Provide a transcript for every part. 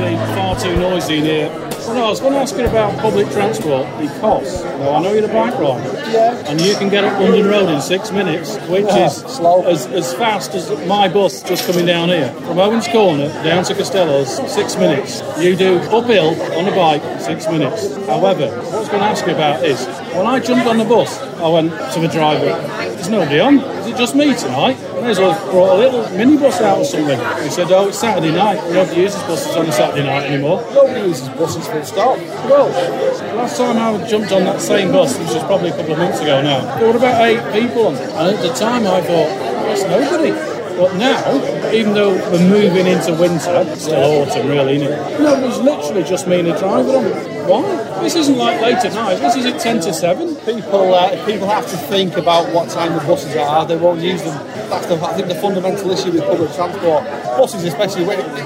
magazine here. Well, no, I was going to ask you about public transport because I know you're a bike rider, Yeah. and you can get up London Road in six minutes, which Yeah, is slow. as, as fast as my bus just coming down here from Owens Corner down to Costello's. Six minutes. You do uphill on a bike, six minutes. However, what I was going to ask you about is when I jumped on the bus, I went to the driver. There's nobody on. Is it just me tonight? May as well have brought a little minibus out or something. He said, "Oh, it's Saturday night. Nobody uses buses on a Saturday night anymore." Nobody uses buses full stop. Well, last time I jumped on that same bus, which was probably a couple of months ago now, there were about eight people on it. And at the time I thought, there's nobody. But now, even though we're moving into winter, still autumn really, isn't it? No, there's literally just me and a driver on. Why? This isn't like late at night. This is at 10 to 7. People, uh, if people have to think about what time the buses are, they won't use them. That's the, I think the fundamental issue with public transport. Buses, especially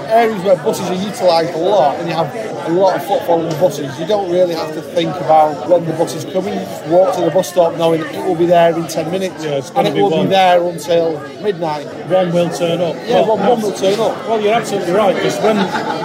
areas where buses are utilised a lot and you have a lot of footfall on the buses, you don't really have to think about when the bus is coming. You just walk to the bus stop knowing it will be there in 10 minutes Yeah, it's and it be will one. be there until midnight. One will turn up. Yeah, Well, one, one will turn up. Well, you're absolutely right, because when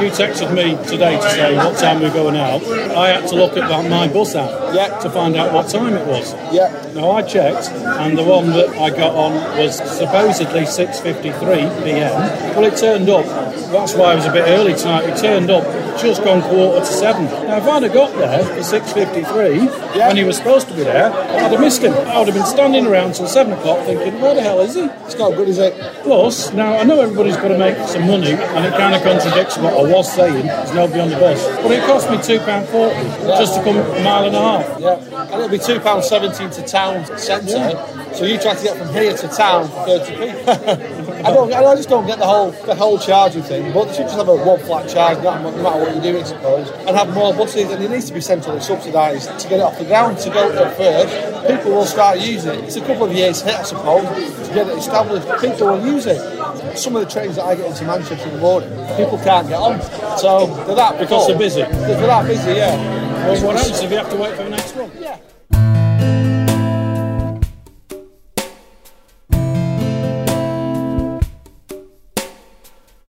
you texted me today to say what time we're going out, I had to look at my bus app Yeah. to find out what time it was. Yeah. Now I checked, and the one that I got on was supposedly 6:53 p.m. Well, it turned up. That's why I was a bit early tonight. It turned up just gone quarter to seven. Now, if I'd have got there for 6:53 Yeah. when he was supposed to be there, I'd have missed him. I would have been standing around till seven o'clock, thinking, "Where the hell is he?" It's not good, is it? Plus, now I know everybody's got to make some money, and it kind of contradicts what I was saying. There's nobody on the bus, but it cost me two pound forty just to come a mile and a half. Yeah, and it'll be two pounds seventeen to town centre. So you try to get from here to town for thirty p. I don't, I just don't get the whole the whole charging thing. But they should just have a one flat charge, no matter what you're doing, I suppose, and have more buses. And it needs to be centrally subsidised to get it off the ground to go at first. People will start using it. It's a couple of years hit, I suppose, to get it established. People will use it. Some of the trains that I get into Manchester in the morning, people can't get on. So they're that Because they're busy. They're that busy, yeah. Well, what else if you have to wait for the next one? Yeah.